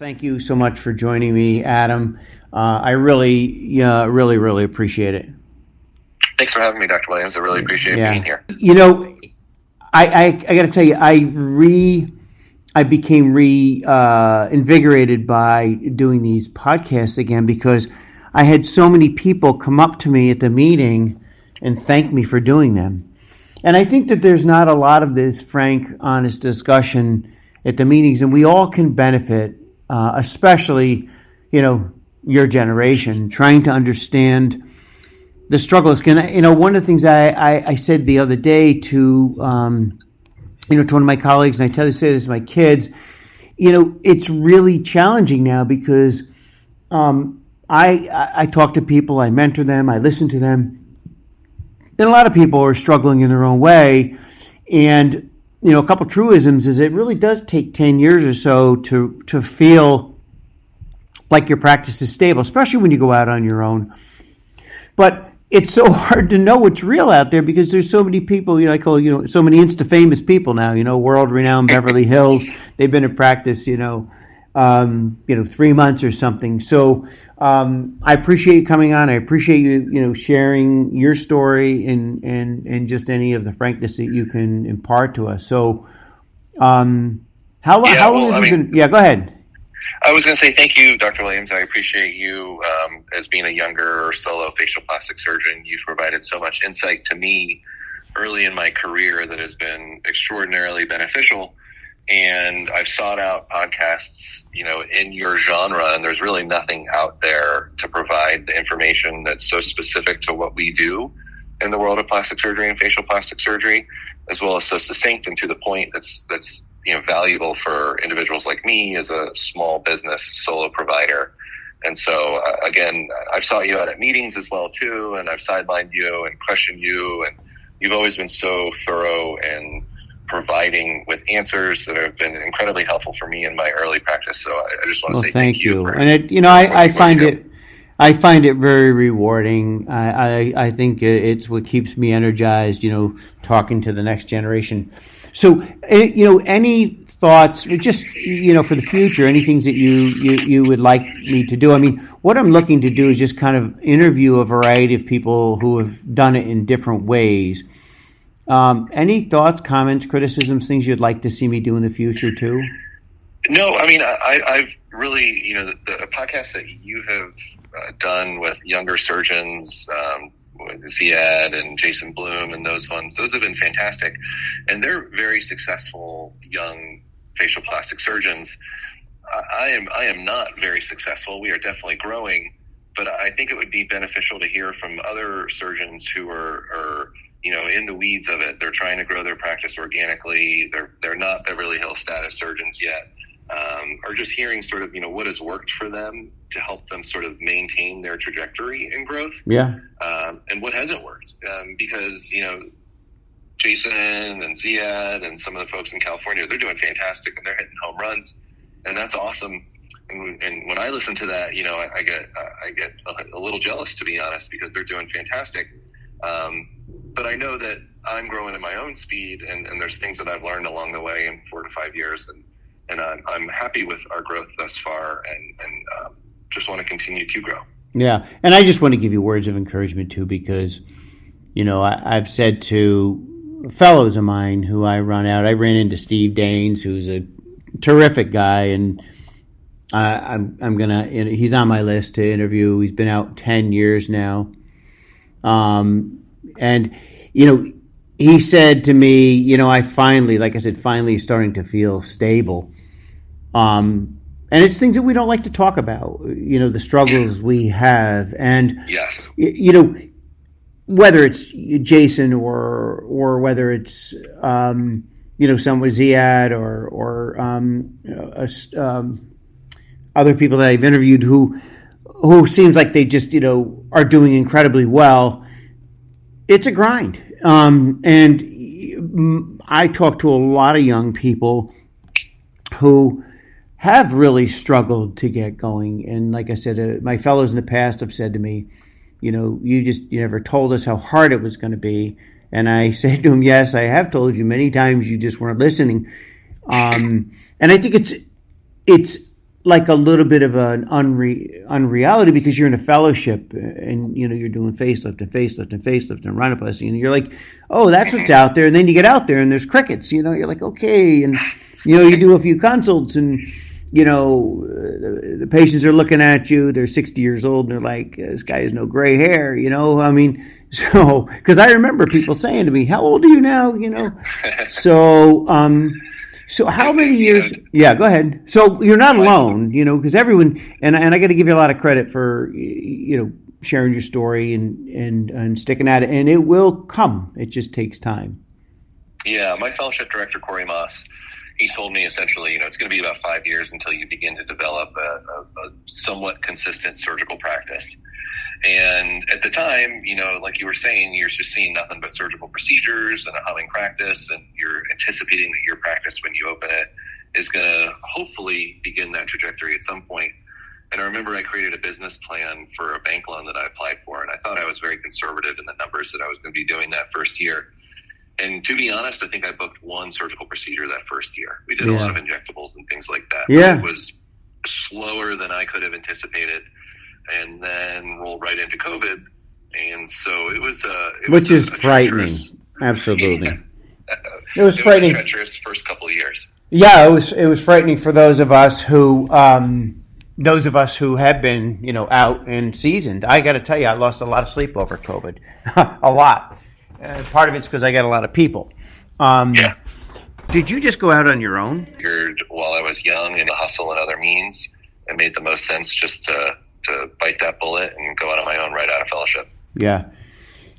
Thank you so much for joining me, Adam. Uh, I really, yeah, really, really appreciate it. Thanks for having me, Dr. Williams. I really appreciate yeah. being here. You know, I, I, I got to tell you, I re, I became re uh, invigorated by doing these podcasts again because I had so many people come up to me at the meeting and thank me for doing them. And I think that there's not a lot of this frank, honest discussion at the meetings, and we all can benefit, uh, especially, you know, your generation, trying to understand the struggles. Can you know one of the things I, I, I said the other day to um, you know to one of my colleagues, and I tell you say this to my kids, you know, it's really challenging now because um, I, I I talk to people, I mentor them, I listen to them, and a lot of people are struggling in their own way, and you know, a couple truisms is it really does take ten years or so to to feel like your practice is stable, especially when you go out on your own. But it's so hard to know what's real out there because there's so many people, you know, I call, you know, so many insta famous people now, you know, world renowned Beverly Hills. They've been in practice, you know, um, you know, three months or something. So um, I appreciate you coming on. I appreciate you, you know, sharing your story and and and just any of the frankness that you can impart to us. So, um, how, yeah, how long well, have I you mean, been? Yeah, go ahead. I was going to say thank you, Dr. Williams. I appreciate you um, as being a younger solo facial plastic surgeon. You've provided so much insight to me early in my career that has been extraordinarily beneficial. And I've sought out podcasts, you know, in your genre, and there's really nothing out there to provide the information that's so specific to what we do in the world of plastic surgery and facial plastic surgery, as well as so succinct and to the point that's that's you know valuable for individuals like me as a small business solo provider. And so uh, again, I've sought you out at meetings as well too, and I've sidelined you and questioned you, and you've always been so thorough and providing with answers that have been incredibly helpful for me in my early practice. So I, I just want to well, say thank, thank you. you and it, you know, I, I find it. I find it very rewarding. I, I, I think it's what keeps me energized, you know, talking to the next generation. So, eh, you know, any thoughts, just you know, for the future, any things that you, you you would like me to do? I mean, what I'm looking to do is just kind of interview a variety of people who have done it in different ways. Um, any thoughts, comments, criticisms, things you'd like to see me do in the future too? No, I mean, I, have really, you know, the, the podcast that you have uh, done with younger surgeons, um, with Ziad and Jason Bloom and those ones, those have been fantastic. And they're very successful young facial plastic surgeons. I am I am not very successful. We are definitely growing, but I think it would be beneficial to hear from other surgeons who are, are you know in the weeds of it. They're trying to grow their practice organically. They're they're not Beverly Hills status surgeons yet um, or just hearing sort of you know what has worked for them to help them sort of maintain their trajectory and growth. Yeah. Um, and what hasn't worked um, because you know Jason and Ziad and some of the folks in California they're doing fantastic and they're hitting home runs and that's awesome. And, and when I listen to that, you know, I, I get I get a, a, little jealous to be honest because they're doing fantastic. Um, but I know that I'm growing at my own speed, and, and there's things that I've learned along the way in four to five years, and and I'm, I'm happy with our growth thus far, and and um, just want to continue to grow. Yeah, and I just want to give you words of encouragement too, because you know I, have said to fellows of mine who I run out. I ran into Steve Daines, who's a terrific guy, and I, I'm I'm gonna. He's on my list to interview. He's been out ten years now, um, and you know he said to me, you know, I finally, like I said, finally starting to feel stable. Um, and it's things that we don't like to talk about, you know, the struggles we have. And, yes. you know, whether it's Jason or, or whether it's, um, you know, someone Ziad or, or, um, um, other people that I've interviewed who, who seems like they just, you know, are doing incredibly well. It's a grind. Um, and I talk to a lot of young people who, have really struggled to get going. And like I said, uh, my fellows in the past have said to me, you know, you just you never told us how hard it was going to be. And I said to him, yes, I have told you many times. You just weren't listening. Um, and I think it's it's like a little bit of an unre- unreality because you're in a fellowship uh, and you know you're doing facelift and facelift and facelift and rhinoplasty and you're like, oh, that's what's out there. And then you get out there and there's crickets. You know, you're like, okay, and you know you do a few consults and you know the, the patients are looking at you. They're 60 years old and they're like, uh, this guy has no gray hair. You know, I mean, so because I remember people saying to me, how old are you now? You know, so. um so how many years? Yeah, go ahead. So you're not alone, you know, because everyone and and I got to give you a lot of credit for you know sharing your story and and and sticking at it, and it will come. It just takes time. Yeah, my fellowship director Corey Maas, he told me essentially, you know, it's going to be about five years until you begin to develop a, a, a somewhat consistent surgical practice. And at the time, you know, like you were saying, you're just seeing nothing but surgical procedures and a humming practice, and you're anticipating that your practice, when you open it, is going to hopefully begin that trajectory at some point. And I remember I created a business plan for a bank loan that I applied for, and I thought I was very conservative in the numbers that I was going to be doing that first year. And to be honest, I think I booked one surgical procedure that first year. We did yeah. a lot of injectables and things like that. Yeah. It was slower than I could have anticipated and then roll right into COVID. And so it was, uh, it which was is a, a frightening. Absolutely, it was it frightening. Was treacherous first couple of years. Yeah, it was. It was frightening for those of us who, um, those of us who have been, you know, out and seasoned. I got to tell you, I lost a lot of sleep over COVID, a lot. Uh, part of it's because I got a lot of people. Um, yeah. Did you just go out on your own? Figured while I was young and hustle and other means, it made the most sense just to to bite that bullet and go out on my own right out of fellowship. Yeah,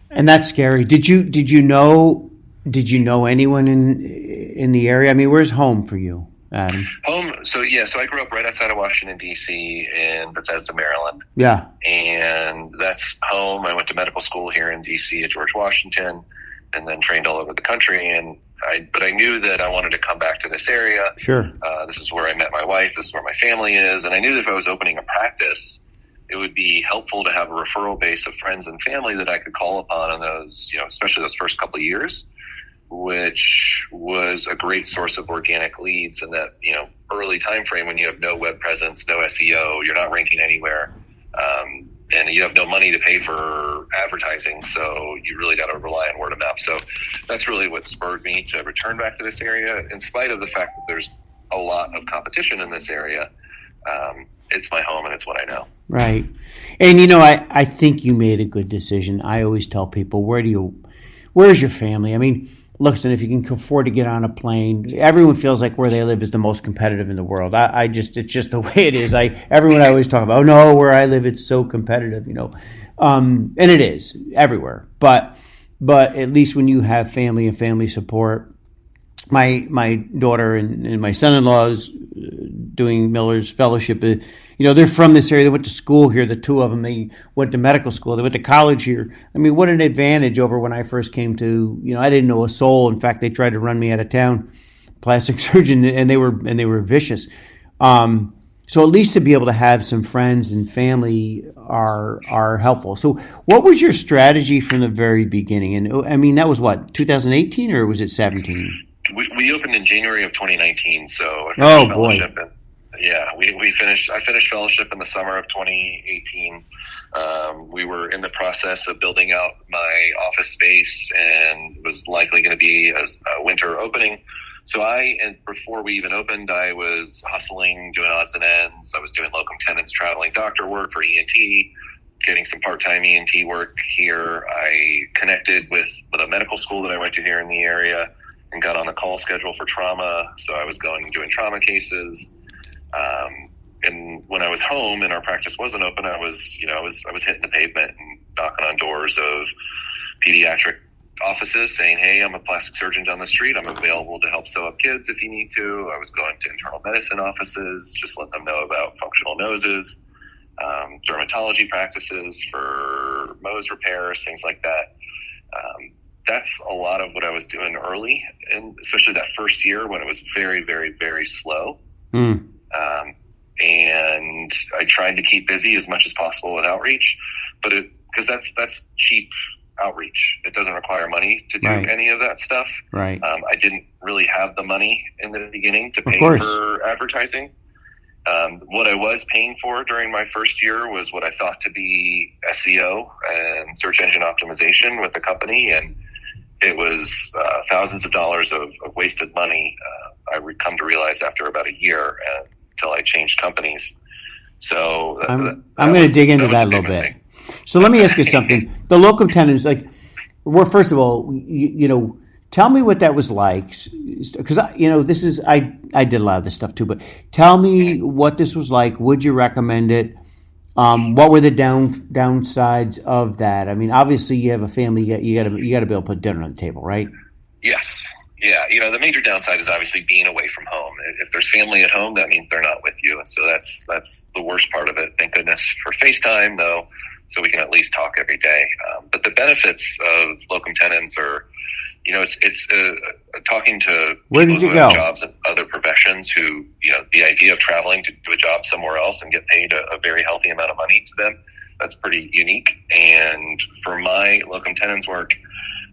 and that's scary. Did you did you know did you know anyone in in the area? I mean, where's home for you? Adam? Home. So yeah, so I grew up right outside of Washington D.C. in Bethesda, Maryland. Yeah, and that's home. I went to medical school here in D.C. at George Washington, and then trained all over the country. And I, but I knew that I wanted to come back to this area. Sure. Uh, this is where I met my wife. This is where my family is, and I knew that if I was opening a practice, it would be helpful to have a referral base of friends and family that I could call upon on those, you know, especially those first couple of years, which was a great source of organic leads in that, you know, early time frame when you have no web presence, no SEO, you're not ranking anywhere, um, and you have no money to pay for advertising, so you really got to rely on word of mouth. So that's really what spurred me to return back to this area, in spite of the fact that there's a lot of competition in this area. Um, it's my home and it's what I know. Right. And you know, I, I think you made a good decision. I always tell people, where do you where's your family? I mean, listen, if you can afford to get on a plane, everyone feels like where they live is the most competitive in the world. I, I just it's just the way it is. I everyone I always talk about, oh no, where I live it's so competitive, you know. Um, and it is everywhere. But but at least when you have family and family support, my my daughter and, and my son in law is doing Miller's fellowship. You know, they're from this area. They went to school here. The two of them. They went to medical school. They went to college here. I mean, what an advantage over when I first came to. You know, I didn't know a soul. In fact, they tried to run me out of town, plastic surgeon, and they were and they were vicious. Um, so at least to be able to have some friends and family are are helpful. So what was your strategy from the very beginning? And I mean, that was what 2018 or was it 17? We, we opened in January of 2019. So oh boy. And, yeah, we, we finished. I finished fellowship in the summer of 2018. Um, we were in the process of building out my office space, and was likely going to be a, a winter opening. So I, and before we even opened, I was hustling, doing odds and ends. I was doing locum tenens, traveling doctor work for ENT, getting some part-time ENT work here. I connected with, with a medical school that I went to here in the area and got on the call schedule for trauma. So I was going doing trauma cases. Um, and when I was home and our practice wasn't open, I was, you know, I was, I was hitting the pavement and knocking on doors of pediatric offices saying, Hey, I'm a plastic surgeon down the street. I'm available to help sew up kids if you need to. I was going to internal medicine offices, just let them know about functional noses, um, dermatology practices for Mohs repairs, things like that. Um, that's a lot of what I was doing early, and especially that first year when it was very, very, very slow. Mm. Um, and I tried to keep busy as much as possible with outreach, but it because that's that's cheap outreach. It doesn't require money to do right. any of that stuff. Right. Um, I didn't really have the money in the beginning to pay for advertising, Um, what I was paying for during my first year was what I thought to be SEO and search engine optimization with the company, and it was uh, thousands of dollars of, of wasted money. Uh, I would come to realize after about a year uh, until I changed companies. So I'm, that, I'm going to dig into that, that a little mistake. bit. So let me ask you something. the locum tenens, like, well, first of all, you, you know, tell me what that was like, because you know this is I I did a lot of this stuff too. But tell me what this was like. Would you recommend it? Um, what were the down downsides of that? I mean, obviously you have a family. You got to you got to be able to put dinner on the table, right? Yes. Yeah, you know the major downside is obviously being away from home. If there's family at home, that means they're not with you, and so that's that's the worst part of it. Thank goodness for FaceTime, though, so we can at least talk every day. Um, but the benefits of locum tenens are, you know, it's it's uh, uh talking to Where people who have jobs in other professions who, you know, the idea of traveling to do a job somewhere else and get paid a, a very healthy amount of money to them, that's pretty unique. And for my locum tenens work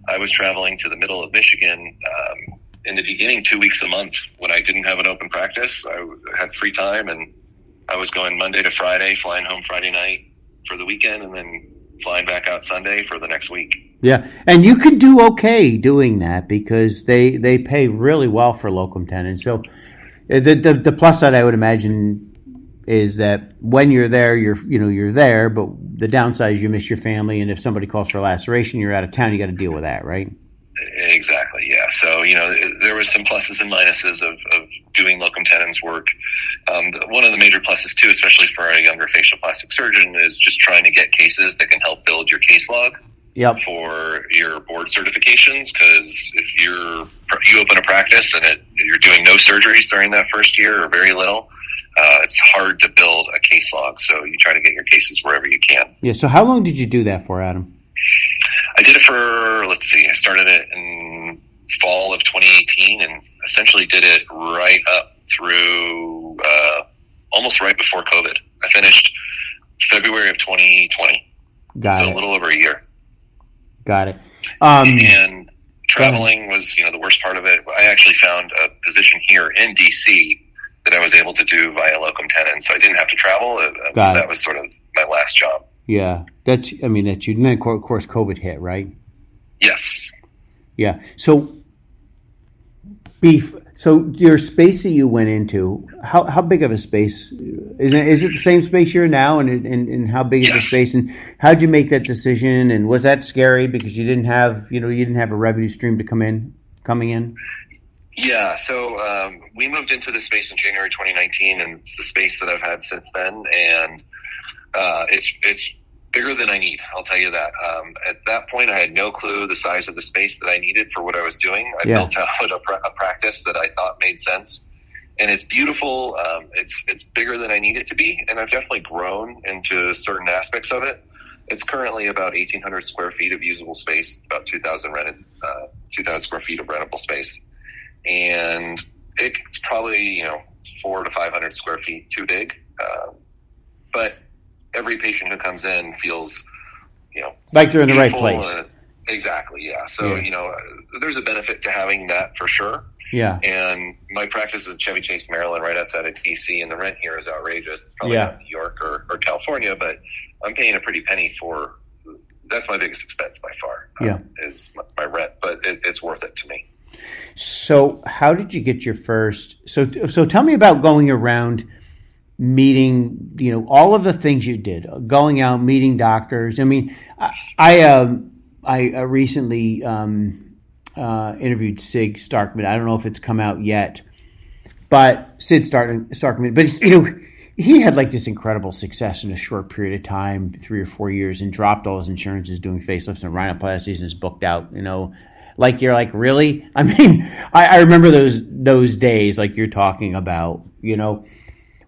I was traveling to the middle of Michigan um, in the beginning, two weeks a month when I didn't have an open practice. I had free time and I was going Monday to Friday, flying home Friday night for the weekend, and then flying back out Sunday for the next week. Yeah, and you could do okay doing that because they they pay really well for locum tenens. So uh, the, the the plus side I would imagine is that when you're there, you're you know you're there, but the downside is you miss your family, and if somebody calls for a laceration, you're out of town. You got to deal with that, right? Exactly. Yeah. So you know there was some pluses and minuses of, of doing locum tenens work. Um, one of the major pluses too, especially for a younger facial plastic surgeon, is just trying to get cases that can help build your case log. Yep. For your board certifications, because if you're you open a practice and it, you're doing no surgeries during that first year or very little, uh, it's hard to build a case log. So you try to get your cases wherever you can. Yeah. So how long did you do that for, Adam? I did it for let's see. I started it in fall of 2018, and essentially did it right up through uh, almost right before COVID. I finished February of 2020. Got it. so it. a little over a year. Got it. Um, and traveling was, you know, the worst part of it. I actually found a position here in DC that I was able to do via locum tenens, so I didn't have to travel. Uh, so that was sort of my last job. Yeah, that's. I mean, that's you. And then of course, COVID hit, right? Yes. Yeah. So, beef. So your space that you went into, how how big of a space is it? Is it the same space you're now, and and, and how big yes. is the space? And how'd you make that decision? And was that scary because you didn't have you know you didn't have a revenue stream to come in coming in? Yeah, so um, we moved into the space in January 2019, and it's the space that I've had since then, and uh, it's it's bigger than I need. I'll tell you that. Um, at that point, I had no clue the size of the space that I needed for what I was doing. I yeah. built out a, a, practice that I thought made sense, and it's beautiful. Um, it's it's bigger than I need it to be, and I've definitely grown into certain aspects of it. It's currently about 1,800 square feet of usable space, about 2,000 rented, uh, 2,000 square feet of rentable space and it's probably you know four to five hundred square feet too big. Uh, but every patient who comes in feels you know like they're in the right place. Exactly. Yeah. So yeah. you know, there's a benefit to having that for sure. Yeah. And my practice is in Chevy Chase, Maryland, right outside of DC, and the rent here is outrageous. It's probably yeah. not New York or, or California, but I'm paying a pretty penny for. That's my biggest expense by far. Yeah, um, is my, my rent, but it, it's worth it to me. So, how did you get your first? So, so tell me about going around meeting. You know, all of the things you did, going out, meeting doctors. I mean, I I, um, I uh, recently um, uh, interviewed Sig Starkman. I don't know if it's come out yet, but Sid Starkman. But you know. He had like this incredible success in a short period of time, three or four years, and dropped all his insurances doing facelifts and rhinoplasties and is booked out. You know, like you're like really? I mean I, I, remember those those days like you're talking about you know.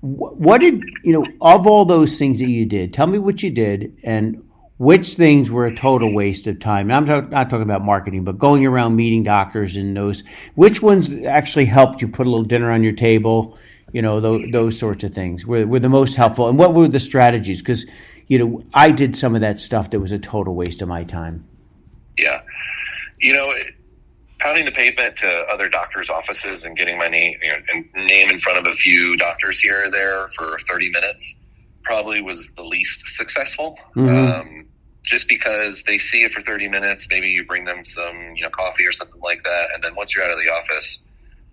What did you know of all those things that you did tell me what you did and which things were a total waste of time. I'm talk, not talking about marketing but going around meeting doctors and those which ones actually helped you put a little dinner on your table you know those, those sorts of things were, were the most helpful. And what were the strategies? Because you know i did some of that stuff that was a total waste of my time. Yeah you know, pounding the pavement to other doctors' offices and getting my name you know, and name in front of a few doctors here or there for 30 minutes probably was the least successful. Mm-hmm. Um, just because they see it for 30 minutes, maybe you bring them some, you know, coffee or something like that. And then once you're out of the office,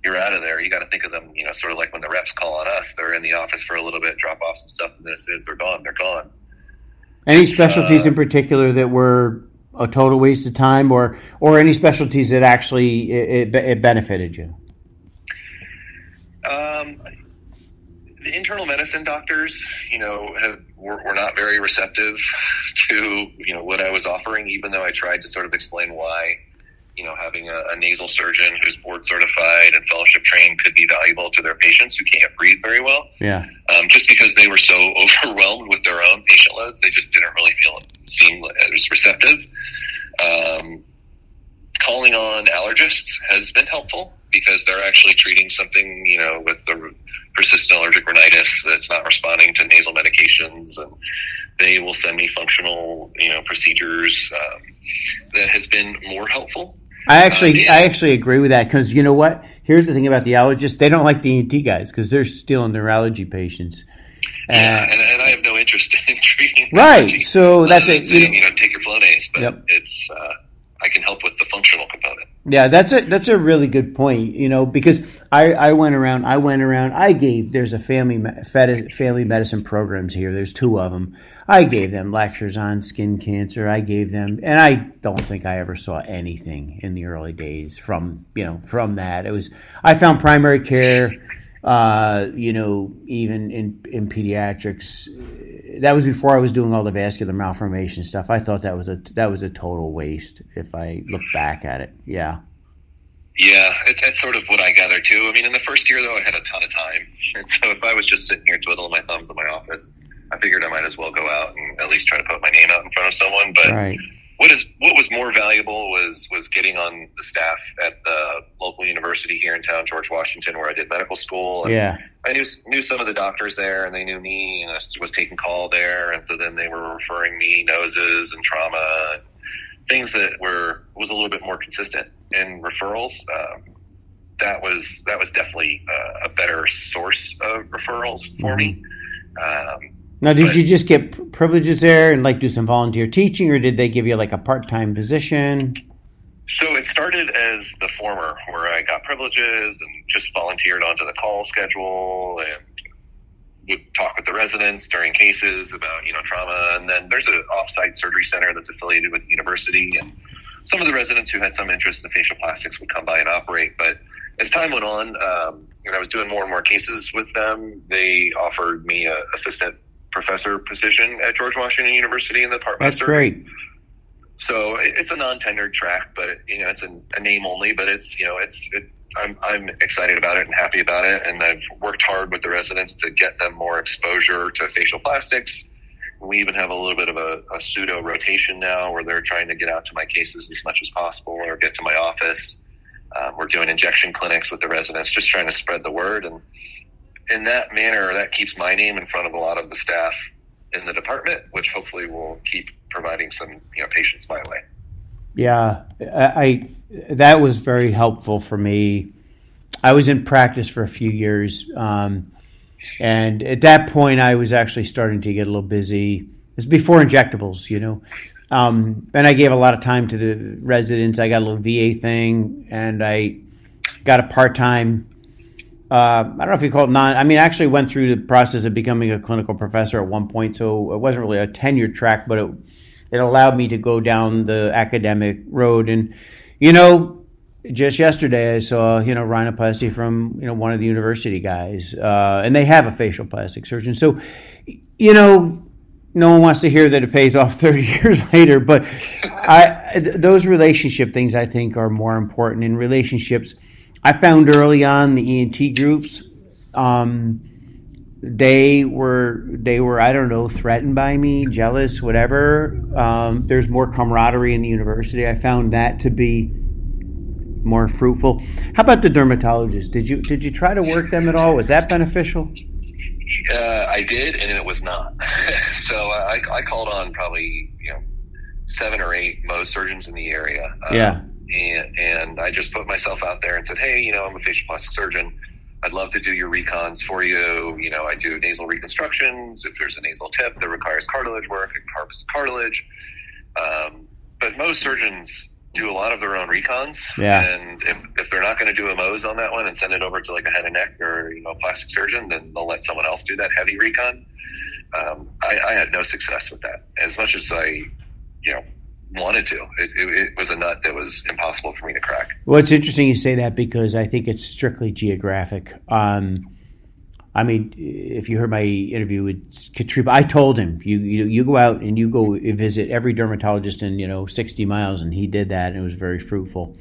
you're out of there. You got to think of them, you know, sort of like when the reps call on us, they're in the office for a little bit, drop off some stuff, and this is they're gone, they're gone. Any specialties uh, in particular that were a total waste of time, or or any specialties that actually it, it, it benefited you? Um, the internal medicine doctors, you know, have, were, were, not very receptive to you know what I was offering, even though I tried to sort of explain why. You know, having a, a nasal surgeon who's board certified and fellowship trained could be valuable to their patients who can't breathe very well. Yeah. Um, just because they were so overwhelmed with their own patient loads, they just didn't really feel seem as receptive. Um, calling on allergists has been helpful because they're actually treating something, you know, with the persistent allergic rhinitis that's not responding to nasal medications, and they will send me functional, you know, procedures um, that has been more helpful. I actually, I actually agree with that because you know what? Here's the thing about the allergists: they don't like the ENT guys because they're stealing their allergy patients. Yeah, uh, and, and, I have no interest in treating. Right. Allergy, so that's it. You, know, you know, take your Flonase, but yep. it's uh, I can help with the functional component. Yeah, that's a that's a really good point. You know, because I, I went around, I went around, I gave. There's a family family medicine programs here. There's two of them. I gave them lectures on skin cancer. I gave them, and I don't think I ever saw anything in the early days from you know from that. It was I found primary care uh, you know, even in in pediatrics, that was before I was doing all the vascular malformation stuff. I thought that was a that was a total waste. If I look back at it, yeah. Yeah, it, that's sort of what I gather too. I mean, in the first year though, I had a ton of time, and so if I was just sitting here twiddling my thumbs in my office, I figured I might as well go out and at least try to put my name out in front of someone. But right what is what was more valuable was was getting on the staff at the local university here in town, George Washington, where I did medical school. And yeah, I knew knew some of the doctors there, and they knew me, and I was taking call there, and so then they were referring me noses and trauma, and things that were was a little bit more consistent in referrals. Um, that was that was definitely a better source of referrals for mm-hmm. me. Um, now, did but, you just get privileges there and like do some volunteer teaching, or did they give you like a part time position? So it started as the former, where I got privileges and just volunteered onto the call schedule and would talk with the residents during cases about you know trauma. And then there's an offsite surgery center that's affiliated with the university, and some of the residents who had some interest in facial plastics would come by and operate. But as time went on, um, and I was doing more and more cases with them, they offered me a assistant professor position at George Washington University in the Department That's great. So it's a non-tendered track, but you know it's a, a name only. But it's you know it's it, I'm I'm excited about it and happy about it, and I've worked hard with the residents to get them more exposure to facial plastics. We even have a little bit of a, a pseudo rotation now, where they're trying to get out to my cases as much as possible, or get to my office. Um, we're doing injection clinics with the residents, just trying to spread the word and in that manner, that keeps my name in front of a lot of the staff in the department, which hopefully will keep providing some you know patients my way. Yeah, I, that was very helpful for me. I was in practice for a few years, um, and at that point, I was actually starting to get a little busy. It's before injectables, you know. Um, and I gave a lot of time to the residents. I got a little VA thing, and I got a part time uh, I don't know if you call it non. I mean, I actually went through the process of becoming a clinical professor at one point, so it wasn't really a tenure track, but it it allowed me to go down the academic road. And you know, just yesterday I saw you know rhinoplasty from you know one of the university guys, uh, and they have a facial plastic surgeon. So, you know, no one wants to hear that it pays off 30 years later but I, those relationship things i think are more important in relationships I found early on the ENT groups, um, they were they were I don't know threatened by me, jealous, whatever. Um, there's more camaraderie in the university. I found that to be more fruitful. How about the dermatologists? Did you did you try to work them at all? Was that beneficial? Uh, I did, and it was not. so I, I called on probably you know seven or eight Mohs surgeons in the area. Um, yeah and, and I just put myself out there and said, hey, you know, I'm a facial plastic surgeon. I'd love to do your recons for you. You know, I do nasal reconstructions. If there's a nasal tip that requires cartilage work, I can harvest cartilage. Um, but most surgeons do a lot of their own recons. Yeah. And if, if they're not going to do a Mohs on that one and send it over to like a head and neck or, you know, a plastic surgeon, then they'll let someone else do that heavy recon. Um, I, I had no success with that. As much as I, you know, wanted to. It, it, it, was a nut that was impossible for me to crack. Well, it's interesting you say that because I think it's strictly geographic. Um, I mean, if you heard my interview with Katriba, I told him you, you you go out and you go visit every dermatologist in you know sixty miles, and he did that, and it was very fruitful.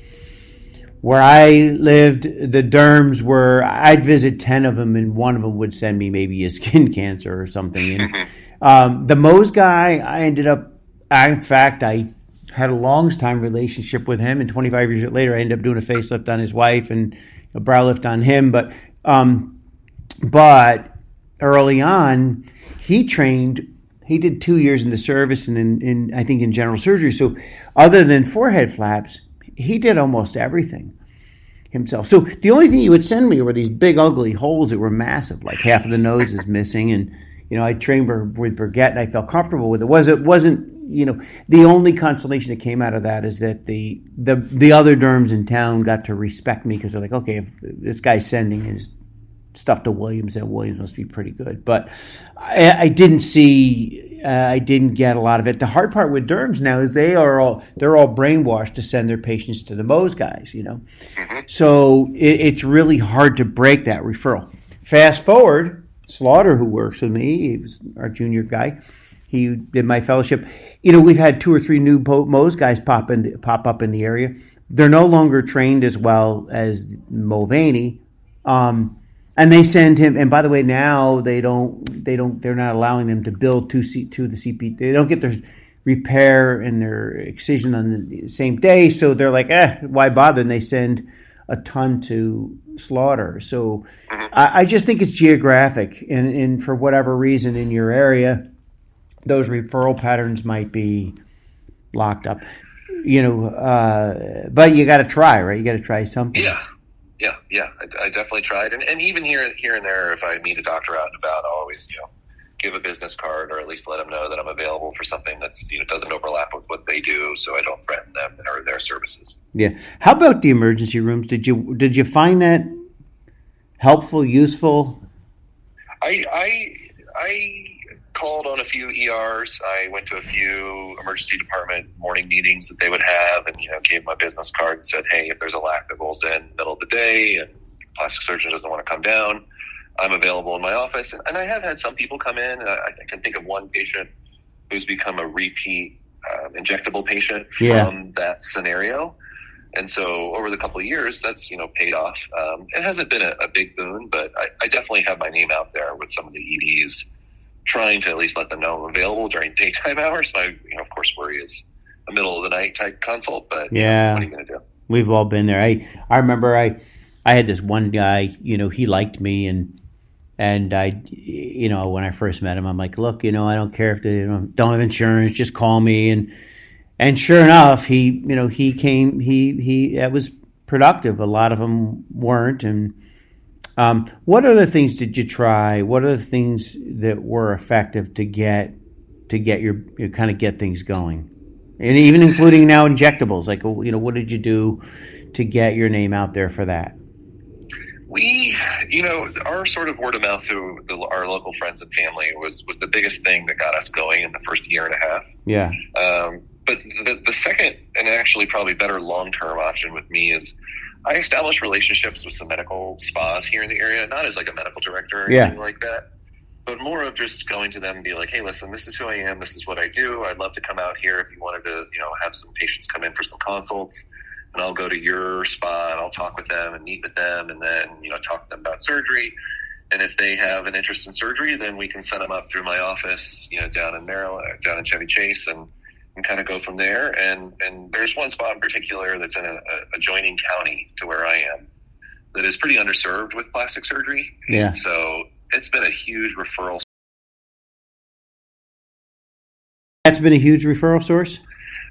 Where I lived, the derms were I'd visit ten of them, and one of them would send me maybe a skin cancer or something. And um, the Mohs guy, I ended up. I, in fact, I had a long time relationship with him, and 25 years later, I ended up doing a facelift on his wife and a brow lift on him. But um, but early on, he trained. He did two years in the service and in, in I think in general surgery. So other than forehead flaps, he did almost everything himself. So the only thing he would send me were these big ugly holes that were massive, like half of the nose is missing, and you know I trained with Burget and I felt comfortable with it. Was it wasn't you know, the only consolation that came out of that is that the the the other derms in town got to respect me because they're like, okay, if this guy's sending his stuff to Williams, then Williams must be pretty good. But I, I didn't see, uh, I didn't get a lot of it. The hard part with derms now is they are all they're all brainwashed to send their patients to the Mohs guys, you know. Mm-hmm. So it, it's really hard to break that referral. Fast forward, Slaughter, who works with me, he was our junior guy he did my fellowship. You know, we've had two or three new Mohs guys pop in, pop up in the area. They're no longer trained as well as Mulvaney, um, and they send him. And by the way, now they don't, they don't, they're not allowing them to build two C to the CP. They don't get their repair and their excision on the same day, so they're like, eh, why bother? And they send a ton to slaughter. So. I, I, just think it's geographic, and, and for whatever reason in your area those referral patterns might be locked up. You know, uh, but you got to try, right? You got to try something. Yeah, yeah, yeah. I, I, definitely tried, and, and even here, here and there, if I meet a doctor out and about, I'll always, you know, give a business card or at least let them know that I'm available for something that's you know doesn't overlap with what they do, so I don't threaten them or their services. Yeah. How about the emergency rooms? Did you did you find that helpful, useful? I I I called on a few ERs. I went to a few emergency department morning meetings that they would have, and you know, gave my business card and said, "Hey, if there's a lac that rolls in middle of the day and plastic surgeon doesn't want to come down, I'm available in my office." And, and I have had some people come in. I, I, can think of one patient who's become a repeat uh, injectable patient yeah. from that scenario. And so over the couple of years, that's you know paid off. Um, it hasn't been a, a big boon, but I, I, definitely have my name out there with some of the EDs trying to at least let them know I'm available during daytime hours. My, you know, of course, worry is a middle of the night type consult, but yeah, what are you going to do? We've all been there. I I remember I I had this one guy, you know, he liked me and and I, you know, when I first met him, I'm like, look, you know, I don't care if they you know, don't have insurance, just call me. And and sure enough, he, you know, he came, he he that was productive. A lot of them weren't, and um, what other things did you try? What are the things that were effective to get to get your, your kind of get things going, and even including now injectables? Like you know, what did you do to get your name out there for that? We, you know, our sort of word of mouth through the, our local friends and family was was the biggest thing that got us going in the first year and a half. Yeah. Um, but the, the second and actually probably better long term option with me is I established relationships with some medical spas here in the area, not as like a medical director or yeah. anything like that, but more of just going to them and be like, hey, listen, this is who I am. This is what I do. I'd love to come out here if you wanted to, you know, have some patients come in for some consults. And I'll go to your spa and I'll talk with them and meet with them and then, you know, talk to them about surgery. And if they have an interest in surgery, then we can send them up through my office, you know, down in Maryland, down in Chevy Chase and and kind of go from there. And and there's one spot in particular that's in a, a adjoining county to where I am that is pretty underserved with plastic surgery. Yeah. And so it's been a huge referral. That's been a huge referral source.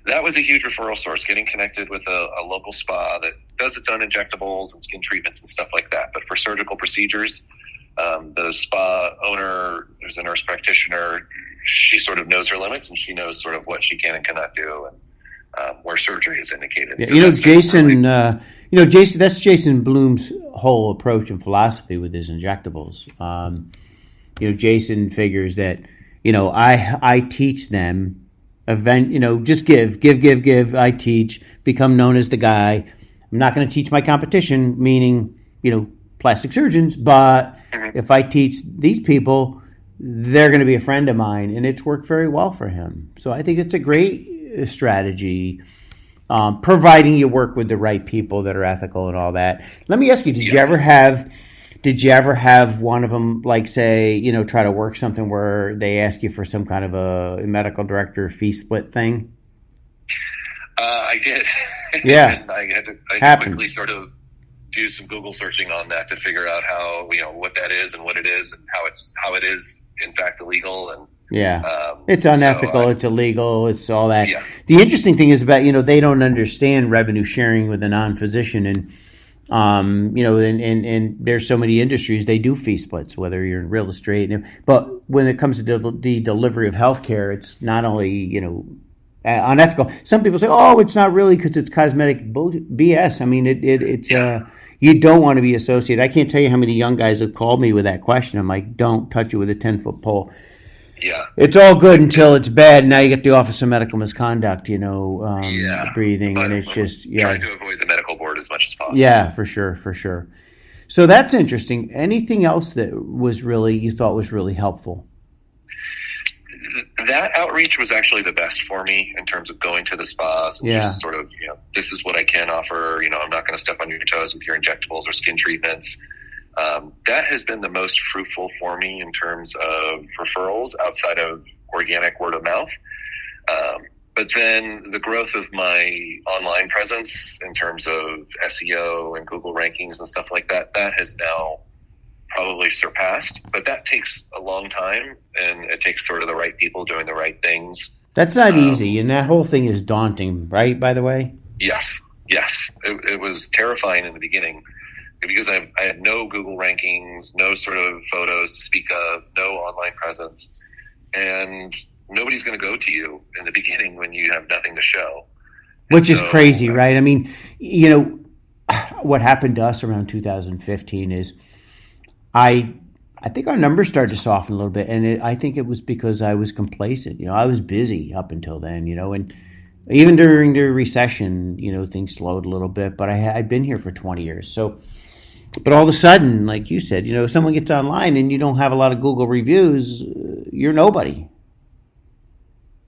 that was a huge referral source. Getting connected with a, a local spa that does its own injectables and skin treatments and stuff like that. But for surgical procedures, um, the spa owner, there's a nurse practitioner. She sort of knows her limits and she knows sort of what she can and cannot do and um, where surgery is indicated. Yeah, so you know, Jason. Really, uh, you know, Jason. That's Jason Bloom's whole approach and philosophy with his injectables. Um, you know, Jason figures that you know I I teach them event. You know, just give, give, give, give. I teach, become known as the guy. I'm not going to teach my competition, meaning you know plastic surgeons, but mm-hmm. if I teach these people, they're going to be a friend of mine, and it's worked very well for him. So I think it's a great uh, strategy. Um, providing you work with the right people that are ethical and all that. Let me ask you: Did yes. you ever have did you ever have one of them like say you know try to work something where they ask you for some kind of a medical director fee split thing uh, i did yeah i had to I quickly sort of do some google searching on that to figure out how you know what that is and what it is and how it's how it is in fact illegal and yeah, um, it's unethical. So, uh, it's illegal. It's all that. Yeah. The interesting thing is about you know they don't understand revenue sharing with a non-physician, and um, you know, and, and, and there's so many industries they do fee splits, whether you're in real estate. But when it comes to the delivery of healthcare, it's not only you know unethical. Some people say, "Oh, it's not really because it's cosmetic BS." I mean, it, it it's uh, you don't want to be associated. I can't tell you how many young guys have called me with that question. I'm like, "Don't touch it with a ten foot pole." Yeah. It's all good until it's bad. Now you get the Office of Medical Misconduct, you know, um, yeah. breathing, and it's just yeah. Trying to avoid the medical board as much as possible. Yeah, for sure, for sure. So that's interesting. Anything else that was really you thought was really helpful? That outreach was actually the best for me in terms of going to the spas and yeah. just sort of, you know, this is what I can offer. You know, I'm not going to step on your toes with your injectables or skin treatments. Um, that has been the most fruitful for me in terms of referrals outside of organic word of mouth. Um, but then the growth of my online presence in terms of SEO and Google rankings and stuff like that, that has now probably surpassed. But that takes a long time and it takes sort of the right people doing the right things. That's not um, easy. And that whole thing is daunting, right? By the way? Yes. Yes. It, it was terrifying in the beginning because I, I had no Google rankings, no sort of photos to speak of, no online presence, and nobody's going to go to you in the beginning when you have nothing to show. Which is crazy, uh, right? I mean, you know, what happened to us around 2015 is I I think our numbers started to soften a little bit, and it, I think it was because I was complacent. You know, I was busy up until then. You know, and even during the recession, you know, things slowed a little bit. But I, I'd been here for 20 years, so but all of a sudden, like you said, you know, someone gets online and you don't have a lot of Google reviews, you're nobody.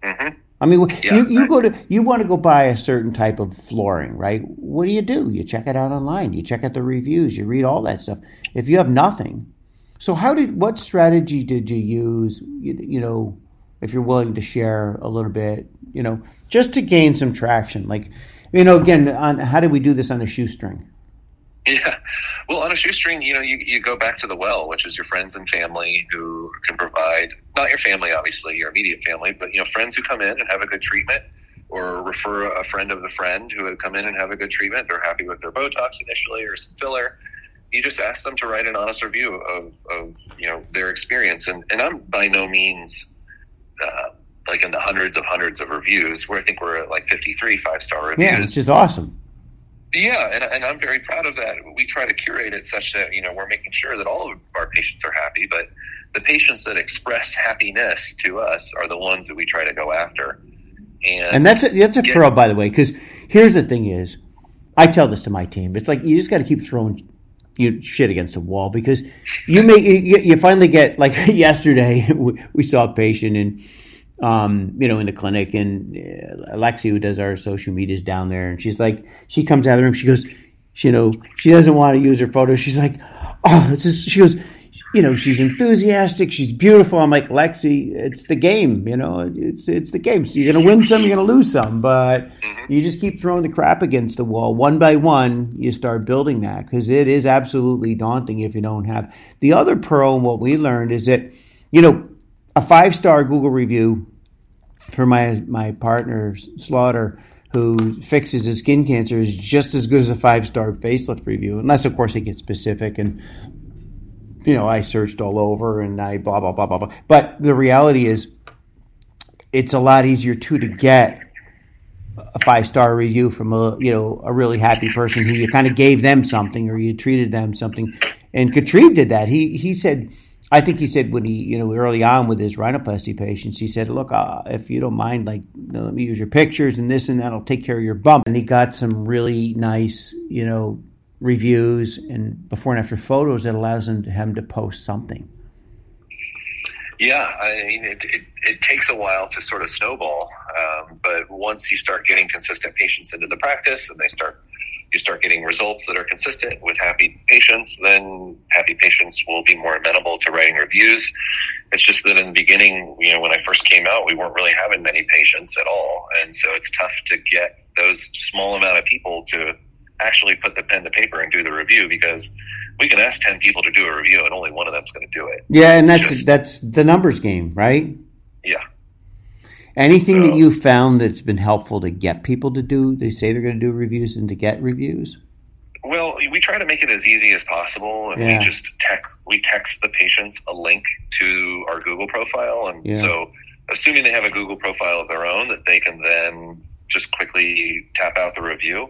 Mm-hmm. I mean, yeah, you, you go to you want to go buy a certain type of flooring, right? What do you do? You check it out online. You check out the reviews. You read all that stuff. If you have nothing, so how did what strategy did you use? You, you know, if you're willing to share a little bit, you know, just to gain some traction. Like, you know, again, on how did we do this on a shoestring? Yeah. Well, on a shoestring, you know, you, you go back to the well, which is your friends and family who can provide, not your family, obviously, your immediate family, but, you know, friends who come in and have a good treatment or refer a friend of the friend who would come in and have a good treatment. They're happy with their Botox initially or some filler. You just ask them to write an honest review of, of you know, their experience. And, and I'm by no means, uh, like in the hundreds of hundreds of reviews where I think we're at like 53 five star reviews. Yeah, which is awesome. Yeah, and, and I'm very proud of that. We try to curate it such that you know we're making sure that all of our patients are happy, but the patients that express happiness to us are the ones that we try to go after. And, and that's a, that's a get, pearl, by the way, because here's the thing: is I tell this to my team. It's like you just got to keep throwing you shit against the wall because you may you, you finally get like yesterday we, we saw a patient and um, you know, in the clinic. And uh, Alexi, who does our social medias down there, and she's like, she comes out of the room, she goes, you know, she doesn't want to use her photos. She's like, oh, it's just, she goes, you know, she's enthusiastic, she's beautiful. I'm like, Lexi, it's the game, you know, it's it's the game. So you're gonna win some, you're gonna lose some, but mm-hmm. you just keep throwing the crap against the wall. One by one, you start building that because it is absolutely daunting if you don't have the other pearl. And what we learned is that, you know, a five star Google review for my my partner Slaughter, who fixes his skin cancer, is just as good as a five star facelift review, unless of course they get specific and. You know, I searched all over and I blah blah blah blah blah. But the reality is, it's a lot easier too to get a five star review from a you know a really happy person who you kind of gave them something or you treated them something. And Katrib did that. He he said I think he said when he, you know, early on with his rhinoplasty patients, he said, "Look, uh, if you don't mind, like, you know, let me use your pictures and this and that. I'll take care of your bump." And he got some really nice, you know, reviews and before and after photos that allows him to him to post something. Yeah, I mean, it, it, it takes a while to sort of snowball, um, but once you start getting consistent patients into the practice and they start you start getting results that are consistent with happy patients, then happy patients will be more amenable to writing reviews. It's just that in the beginning, you know, when I first came out, we weren't really having many patients at all. And so it's tough to get those small amount of people to actually put the pen to paper and do the review because we can ask 10 people to do a review and only one of them's going to do it. Yeah. And that's, just, that's the numbers game, right? Yeah. Anything so, that you found that's been helpful to get people to do? They say they're going to do reviews and to get reviews. Well, we try to make it as easy as possible, and yeah. we just text we text the patients a link to our Google profile, and yeah. so assuming they have a Google profile of their own, that they can then just quickly tap out the review.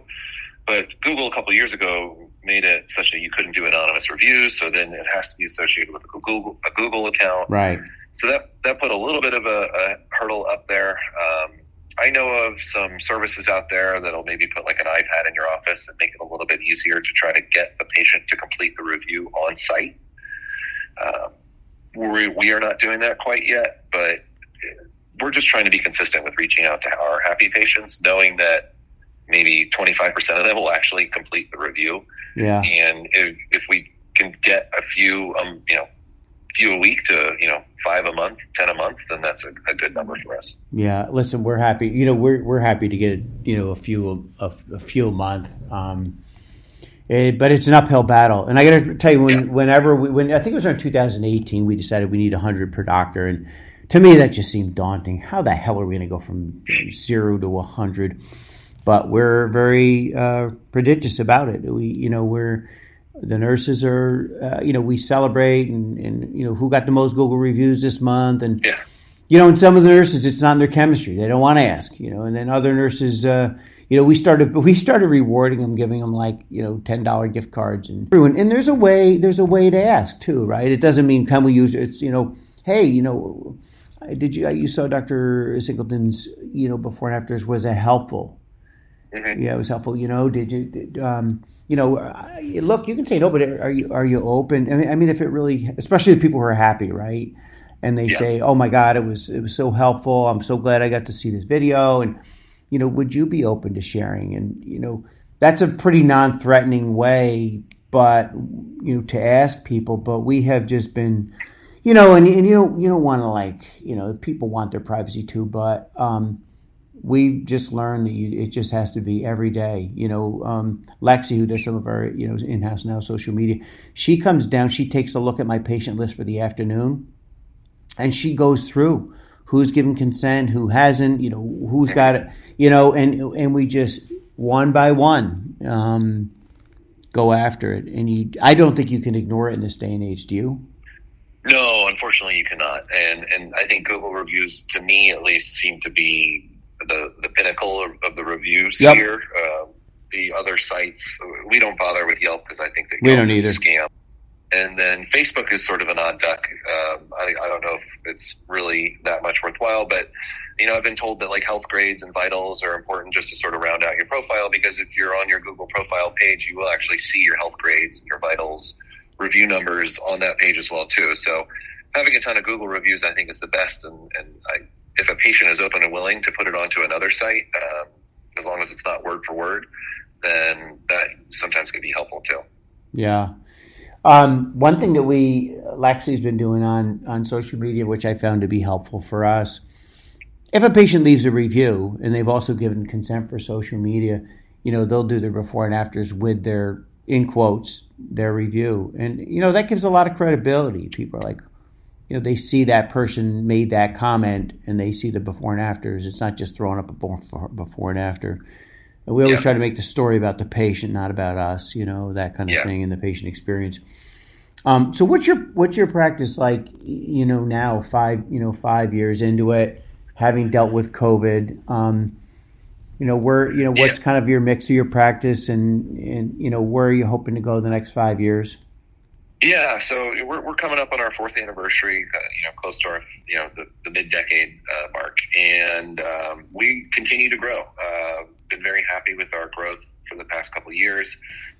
But Google a couple years ago made it such that you couldn't do anonymous reviews, so then it has to be associated with a Google a Google account, right? So that that put a little bit of a, a hurdle up there. Um, I know of some services out there that'll maybe put like an iPad in your office and make it a little bit easier to try to get the patient to complete the review on site. Um, we, we are not doing that quite yet, but we're just trying to be consistent with reaching out to our happy patients, knowing that maybe 25% of them will actually complete the review. Yeah. And if, if we can get a few, um, you know, few a week to you know five a month, ten a month, then that's a, a, good number for us. Yeah, listen, we're happy. You know, we're we're happy to get you know a few a, a few a month. Um, it, but it's an uphill battle, and I got to tell you, when, yeah. whenever we, when I think it was around 2018, we decided we need 100 per doctor, and to me that just seemed daunting. How the hell are we going to go from zero to 100? But we're very uh, prodigious about it. We, you know, we're the nurses are, uh, you know, we celebrate and, and, you know, who got the most Google reviews this month. And, yeah. you know, and some of the nurses, it's not in their chemistry. They don't want to ask, you know, and then other nurses, uh, you know, we started, we started rewarding them, giving them like, you know, $10 gift cards and everyone. And there's a way, there's a way to ask too, right? It doesn't mean can we use it. It's, you know, hey, you know, did you, you saw Dr. Singleton's, you know, before and afters. Was that helpful? Mm-hmm. Yeah, it was helpful. You know, did you, did, um, you know, look, you can say no, but are you are you open? I mean, I mean if it really, especially the people who are happy, right? And they yeah. say, "Oh my God, it was it was so helpful. I'm so glad I got to see this video." And you know, would you be open to sharing? And you know, that's a pretty non-threatening way, but you know, to ask people. But we have just been, you know, and, and you don't you don't want to like, you know, people want their privacy too, but um, we've just learned that you, it just has to be every day. You know, um, Lexi, who does some of our you know in-house now social media, she comes down, she takes a look at my patient list for the afternoon, and she goes through who's given consent, who hasn't, you know, who's got it, you know, and and we just one by one um, go after it. And you, I don't think you can ignore it in this day and age. Do you? No, unfortunately, you cannot. And and I think Google reviews, to me at least, seem to be the the pinnacle of, of the reviews yep. here. Uh, the other sites, we don't bother with Yelp because I think that we don't either. Scam. And then Facebook is sort of an odd duck. Um, I, I don't know if it's really that much worthwhile, but you know, I've been told that like Healthgrades and vitals are important just to sort of round out your profile because if you're on your Google profile page, you will actually see your Healthgrades and your vitals review numbers on that page as well too. So having a ton of Google reviews, I think, is the best, and, and I if a patient is open and willing to put it onto another site, um, as long as it's not word for word, then that sometimes can be helpful too. Yeah. Um, one thing that we Lexi's been doing on on social media, which I found to be helpful for us, if a patient leaves a review and they've also given consent for social media, you know they'll do their before and afters with their in quotes their review, and you know that gives a lot of credibility. People are like, you know they see that person made that comment and they see the before and afters. It's not just throwing up a before, before and after. And we always yeah. try to make the story about the patient, not about us. You know that kind of yeah. thing and the patient experience. Um, so what's your what's your practice like? You know now five you know five years into it, having dealt with COVID. Um, you know where you know what's yeah. kind of your mix of your practice and and you know where are you hoping to go the next five years? Yeah, so we're, we're coming up on our fourth anniversary, uh, you know, close to our, you know, the, the mid decade uh, mark, and um, we continue to grow. Uh, been very happy with our growth for the past couple of years.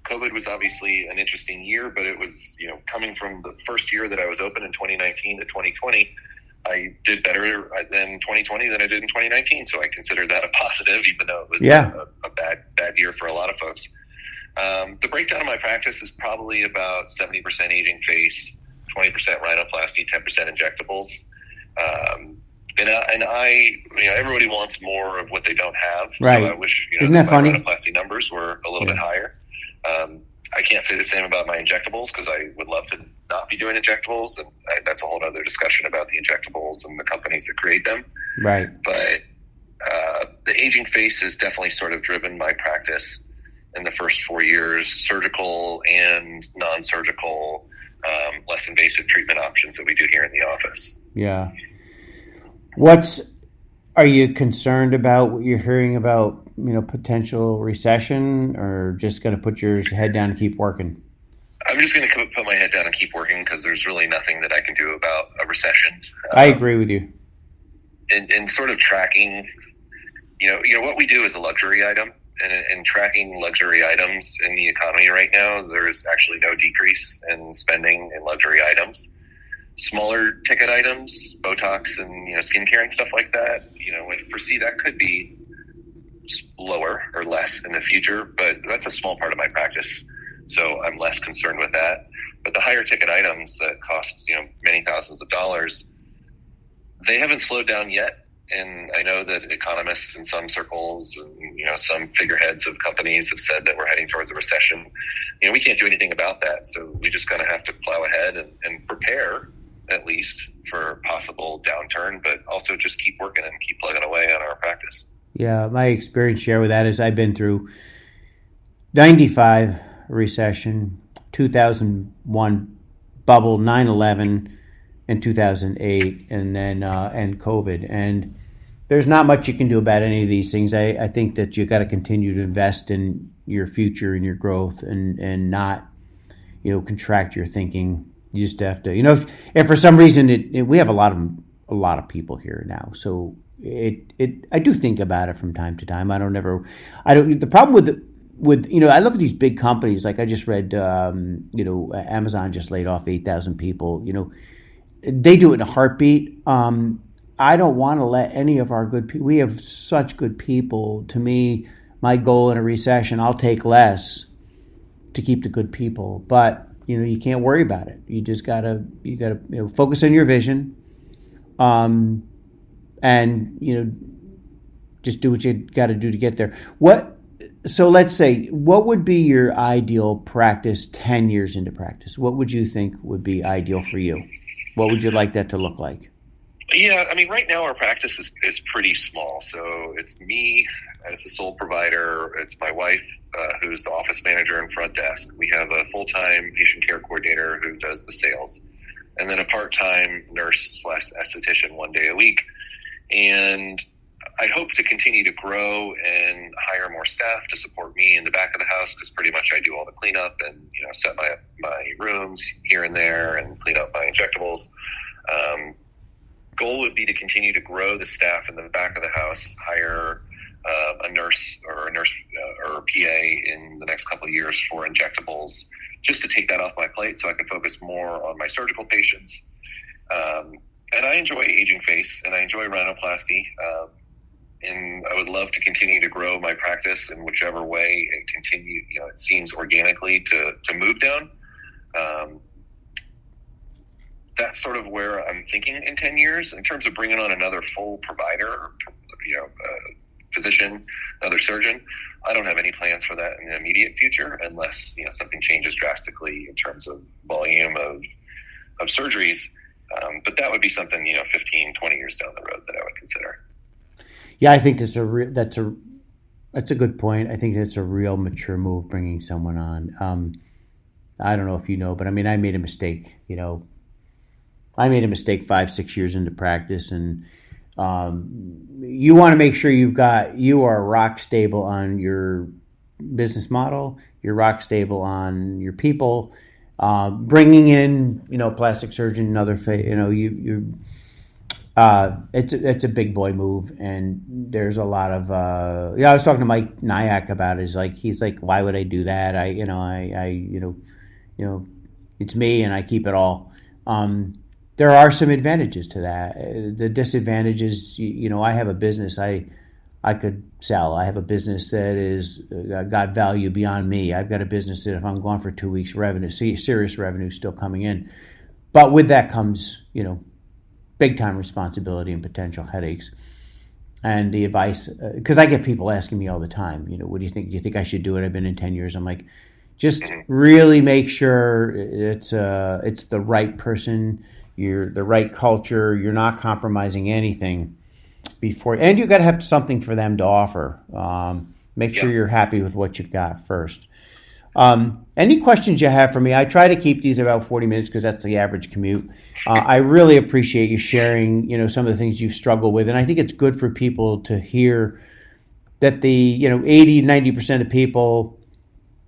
COVID was obviously an interesting year, but it was, you know, coming from the first year that I was open in 2019 to 2020. I did better in 2020 than I did in 2019, so I consider that a positive, even though it was yeah. a, a bad bad year for a lot of folks. Um, the breakdown of my practice is probably about 70% aging face, 20% rhinoplasty, 10% injectables. Um, and, I, and I, you know, everybody wants more of what they don't have. Right. So I wish, you know, Isn't that funny? rhinoplasty numbers were a little yeah. bit higher. Um, I can't say the same about my injectables because I would love to not be doing injectables, and I, that's a whole other discussion about the injectables and the companies that create them. Right. But uh, the aging face has definitely sort of driven my practice in the first four years, surgical and non-surgical, um, less invasive treatment options that we do here in the office. Yeah. What's are you concerned about what you're hearing about you know potential recession, or just going to put your head down and keep working? I'm just going to put my head down and keep working because there's really nothing that I can do about a recession. I um, agree with you. And, and sort of tracking, you know, you know what we do is a luxury item, and, and tracking luxury items in the economy right now, there's actually no decrease in spending in luxury items. Smaller ticket items, Botox and you know skincare and stuff like that, you know, I foresee that could be lower or less in the future, but that's a small part of my practice, so I'm less concerned with that. But the higher ticket items that cost you know many thousands of dollars, they haven't slowed down yet and I know that economists in some circles, and, you know, some figureheads of companies have said that we're heading towards a recession. You know, we can't do anything about that, so we just kind of have to plow ahead and, and prepare at least for possible downturn, but also just keep working and keep plugging away on our practice. Yeah, my experience share with that is I've been through 95 recession, 2001 bubble, 9 11 in 2008 and then uh, and COVID. And there's not much you can do about any of these things. I, I think that you got to continue to invest in your future and your growth and and not you know contract your thinking. You just have to you know if, if for some reason it, it, we have a lot of a lot of people here now, so it it I do think about it from time to time. I don't ever I don't the problem with the, with you know I look at these big companies like I just read um, you know Amazon just laid off eight thousand people. You know they do it in a heartbeat. Um, I don't want to let any of our good people. We have such good people. To me, my goal in a recession, I'll take less to keep the good people. But you know, you can't worry about it. You just gotta you gotta you know, focus on your vision, um, and you know, just do what you got to do to get there. What? So let's say, what would be your ideal practice ten years into practice? What would you think would be ideal for you? What would you like that to look like? Yeah, I mean, right now our practice is, is pretty small. So it's me as the sole provider. It's my wife, uh, who's the office manager and front desk. We have a full time patient care coordinator who does the sales, and then a part time nurse slash esthetician one day a week. And I hope to continue to grow and hire more staff to support me in the back of the house because pretty much I do all the cleanup and you know set my my rooms here and there and clean up my injectables. Um, goal would be to continue to grow the staff in the back of the house, hire uh, a nurse or a nurse uh, or a PA in the next couple of years for injectables, just to take that off my plate so I can focus more on my surgical patients. Um, and I enjoy aging face and I enjoy rhinoplasty. Um, and I would love to continue to grow my practice in whichever way it continue. You know, it seems organically to to move down. Um, that's sort of where I'm thinking in ten years in terms of bringing on another full provider, you know, uh, physician, another surgeon. I don't have any plans for that in the immediate future, unless you know something changes drastically in terms of volume of of surgeries. Um, but that would be something, you know, 15, 20 years down the road that I would consider. Yeah, I think that's a re- that's a that's a good point. I think that's a real mature move bringing someone on. Um, I don't know if you know, but I mean, I made a mistake. You know, I made a mistake five, six years into practice, and um, you want to make sure you've got you are rock stable on your business model. You're rock stable on your people. Uh, bringing in, you know, plastic surgeon, another, fa- you know, you you. Uh, it's a, it's a big boy move, and there's a lot of. Uh, yeah, I was talking to Mike Nyack about it. He's like, he's like, why would I do that? I, you know, I, I, you know, you know, it's me, and I keep it all. Um, there are some advantages to that. The disadvantages, you, you know, I have a business. I I could sell. I have a business that is uh, got value beyond me. I've got a business that if I'm gone for two weeks, revenue, serious revenue still coming in. But with that comes, you know, big time responsibility and potential headaches. And the advice, because uh, I get people asking me all the time, you know, what do you think? Do you think I should do it? I've been in ten years. I'm like, just really make sure it's uh, it's the right person, you're the right culture. You're not compromising anything before, and you've got to have something for them to offer. Um, make sure you're happy with what you've got first. Um, any questions you have for me? I try to keep these about 40 minutes because that's the average commute. Uh, I really appreciate you sharing, you know, some of the things you struggle with, and I think it's good for people to hear that the, you know, 80, 90 percent of people,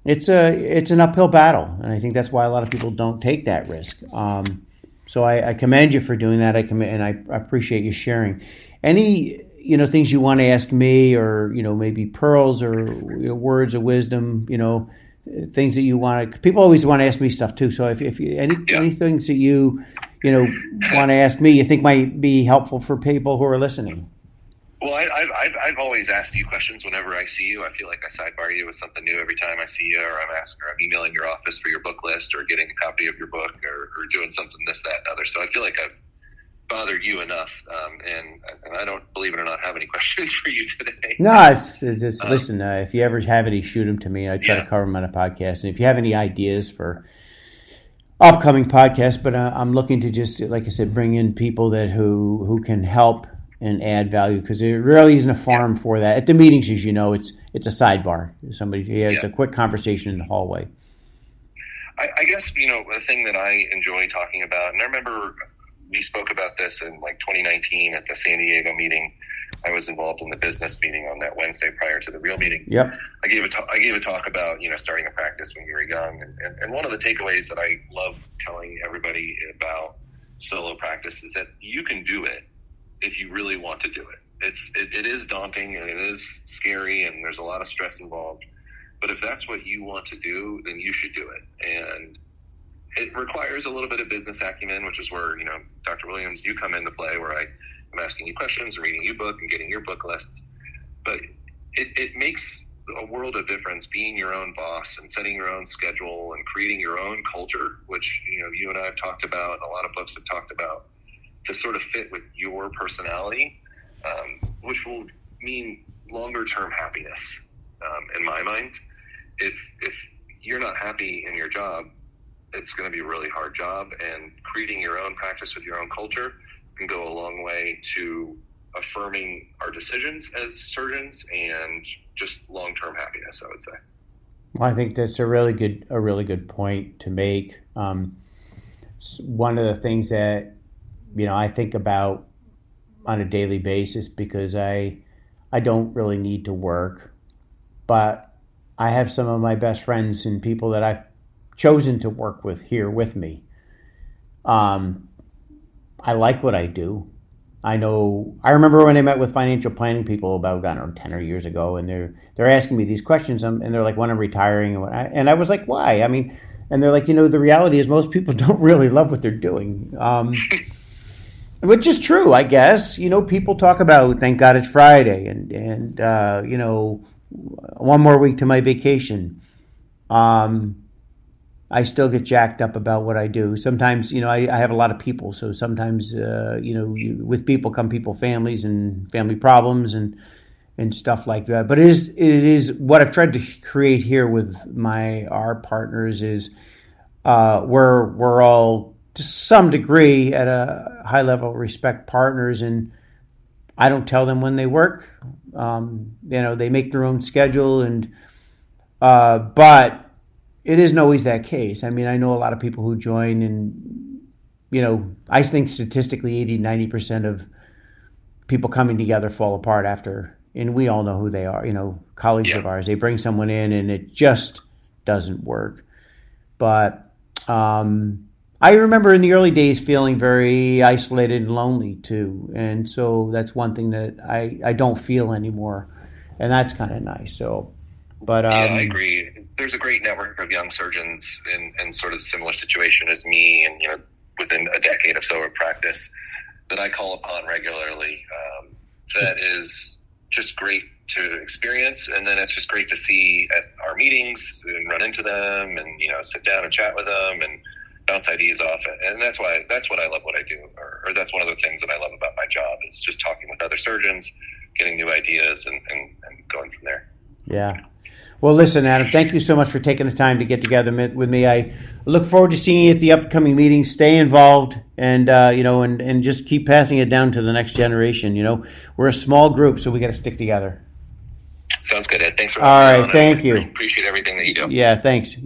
it's a, it's an uphill battle, and I think that's why a lot of people don't take that risk. Um, so I, I, commend you for doing that. I commend, and I appreciate you sharing any you know things you want to ask me or you know maybe pearls or you know, words of wisdom you know things that you want to people always want to ask me stuff too so if, if you any yeah. any things that you you know want to ask me you think might be helpful for people who are listening well, I, have I've always asked you questions whenever I see you. I feel like I sidebar you with something new every time I see you, or I'm asking, or I'm emailing your office for your book list, or getting a copy of your book, or, or doing something this, that, and other. So I feel like I've bothered you enough, um, and, and, I don't believe it or not have any questions for you today. No, it's, it's just um, listen. Uh, if you ever have any, shoot them to me. I try yeah. to cover them on a podcast, and if you have any ideas for upcoming podcast, but uh, I'm looking to just, like I said, bring in people that who who can help and add value because there really isn't a forum yeah. for that. At the meetings, as you know, it's it's a sidebar. Somebody, yeah, it's yeah. a quick conversation in the hallway. I, I guess you know the thing that I enjoy talking about, and I remember we spoke about this in like 2019 at the San Diego meeting. I was involved in the business meeting on that Wednesday prior to the real meeting. Yep. I gave a talk, I gave a talk about you know starting a practice when you were young, and, and, and one of the takeaways that I love telling everybody about solo practice is that you can do it if you really want to do it. It's it, it is daunting and it is scary, and there's a lot of stress involved. But if that's what you want to do, then you should do it. And it requires a little bit of business acumen, which is where you know, Dr. Williams, you come into play, where I am asking you questions, reading your book, and getting your book lists. But it, it makes a world of difference being your own boss and setting your own schedule and creating your own culture, which you know you and I have talked about, a lot of books have talked about, to sort of fit with your personality, um, which will mean longer term happiness. Um, in my mind, if if you're not happy in your job, it's going to be a really hard job. And creating your own practice with your own culture can go a long way to affirming our decisions as surgeons and just long term happiness. I would say. Well, I think that's a really good a really good point to make. Um, one of the things that you know I think about on a daily basis because I I don't really need to work, but I have some of my best friends and people that I've chosen to work with here with me. Um, I like what I do. I know. I remember when I met with financial planning people about I don't know ten or years ago, and they're they're asking me these questions, um, and they're like, "When I'm retiring," and, I, and I was like, "Why?" I mean, and they're like, "You know, the reality is most people don't really love what they're doing." Um, which is true, I guess. You know, people talk about thank God it's Friday, and and uh, you know, one more week to my vacation. Um, I still get jacked up about what I do. Sometimes, you know, I, I have a lot of people, so sometimes, uh, you know, you, with people come people families and family problems and and stuff like that. But it is it is what I've tried to create here with my our partners is uh, we're we're all to some degree, at a high level, respect partners, and I don't tell them when they work. Um, you know, they make their own schedule, and uh, but it isn't always that case. I mean, I know a lot of people who join, and you know, I think statistically, 80, 90 percent of people coming together fall apart after, and we all know who they are. You know, colleagues yeah. of ours, they bring someone in, and it just doesn't work. But um, I remember in the early days feeling very isolated and lonely too, and so that's one thing that I, I don't feel anymore, and that's kind of nice. So, but um, yeah, I agree. There's a great network of young surgeons in, in sort of similar situation as me, and you know, within a decade or so of practice, that I call upon regularly. Um, that is just great to experience, and then it's just great to see at our meetings and run into them, and you know, sit down and chat with them, and bounce ideas off And that's why that's what I love what I do, or, or, that's one of the things that I love about my job is just talking with other surgeons, getting new ideas, and, and, and going from there. Yeah. Well, listen, Adam, thank you so much for taking the time to get together with me. I look forward to seeing you at the upcoming meetings. Stay involved, and uh, you know, and, and just keep passing it down to the next generation. You know, we're a small group, so we got to stick together. Sounds good, Ed. Thanks for all right. Thank you. Appreciate everything that you do. Yeah, thanks.